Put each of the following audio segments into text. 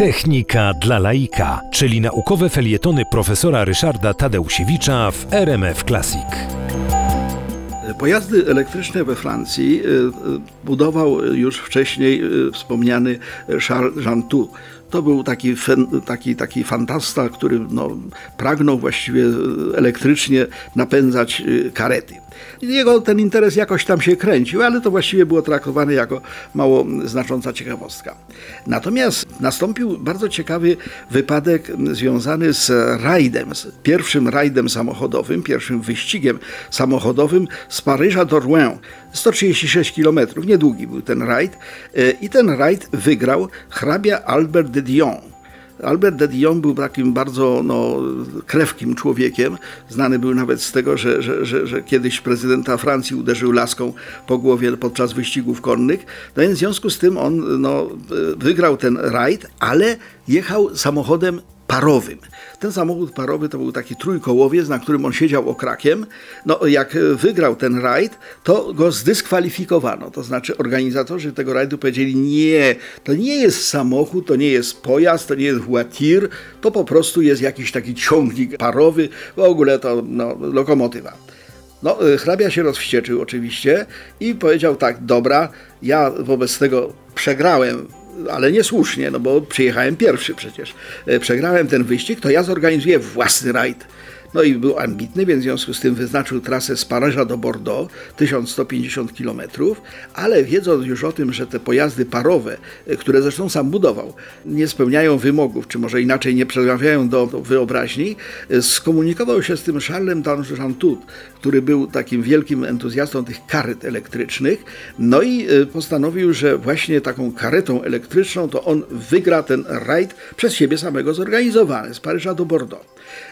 Technika dla laika, czyli naukowe felietony profesora Ryszarda Tadeusiewicza w RMF Classic. Pojazdy elektryczne we Francji y, y, budował już wcześniej y, wspomniany Charles Jantou. To był taki, taki, taki fantasta, który no, pragnął właściwie elektrycznie napędzać karety. Jego ten interes jakoś tam się kręcił, ale to właściwie było traktowane jako mało znacząca ciekawostka. Natomiast nastąpił bardzo ciekawy wypadek związany z rajdem, z pierwszym rajdem samochodowym, pierwszym wyścigiem samochodowym z Paryża do Rouen. 136 km, niedługi był ten rajd y, i ten rajd wygrał hrabia Albert de Dion. Albert de Dion był takim bardzo no, krewkim człowiekiem. Znany był nawet z tego, że, że, że, że kiedyś prezydenta Francji uderzył laską po głowie podczas wyścigów konnych. No więc w związku z tym on no, wygrał ten rajd, ale jechał samochodem parowym. Ten samochód parowy to był taki trójkołowiec, na którym on siedział okrakiem. No, jak wygrał ten rajd, to go zdyskwalifikowano. To znaczy organizatorzy tego rajdu powiedzieli, nie, to nie jest samochód, to nie jest pojazd, to nie jest voiture, to po prostu jest jakiś taki ciągnik parowy, w ogóle to no, lokomotywa. No, hrabia się rozwścieczył oczywiście i powiedział tak, dobra, ja wobec tego przegrałem ale niesłusznie, no bo przyjechałem pierwszy przecież. E, Przegrałem ten wyścig, to ja zorganizuję własny rajd. No i był ambitny, więc w związku z tym wyznaczył trasę z Paryża do Bordeaux, 1150 km, ale wiedząc już o tym, że te pojazdy parowe, e, które zresztą sam budował, nie spełniają wymogów, czy może inaczej nie przemawiają do, wyobraźni, e, skomunikował się z tym Charlesem d'Anjou, który był takim wielkim entuzjastą tych karet elektrycznych, no i e, postanowił, że właśnie taką karetą elektryczną to on wygra ten rajd przez siebie samego zorganizowany z Paryża do Bordeaux.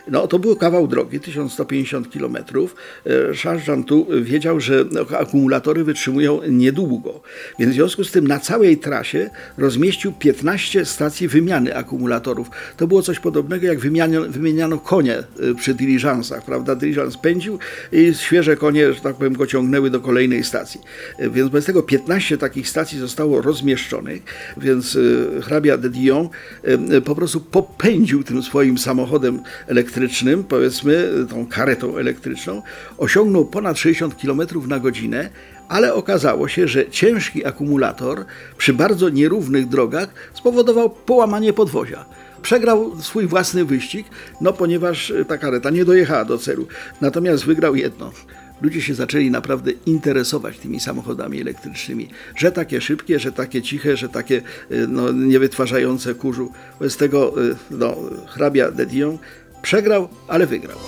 No to był kawał drogi, 1150 km. Charles Jantou wiedział, że akumulatory wytrzymują niedługo, więc w związku z tym na całej trasie rozmieścił 15 stacji wymiany akumulatorów. To było coś podobnego jak wymieniano, wymieniano konie y, przy diligencach, prawda? Diligence pędził i świeże konie, że tak powiem, go ciągnęły do kolejnej stacji. Y, Więc bez tego 15 takich stacji zostało rozmieszczonych, więc y, hrabia de Dion po prostu popędził tym swoim samochodem elektrycznym, powiedzmy tą karetą elektryczną, osiągnął ponad 60 km na godzinę, ale okazało się, że ciężki akumulator przy bardzo nierównych drogach spowodował połamanie podwozia. Przegrał swój własny wyścig, no ponieważ ta kareta nie dojechała do celu. Natomiast wygrał jedno. Ludzie się zaczęli naprawdę interesować tymi samochodami elektrycznymi. Że takie szybkie, że takie ciche, że takie y, no, nie wytwarzające kurzu. Bez tego y, no, hrabia de Dion Przegrał, ale wygrał.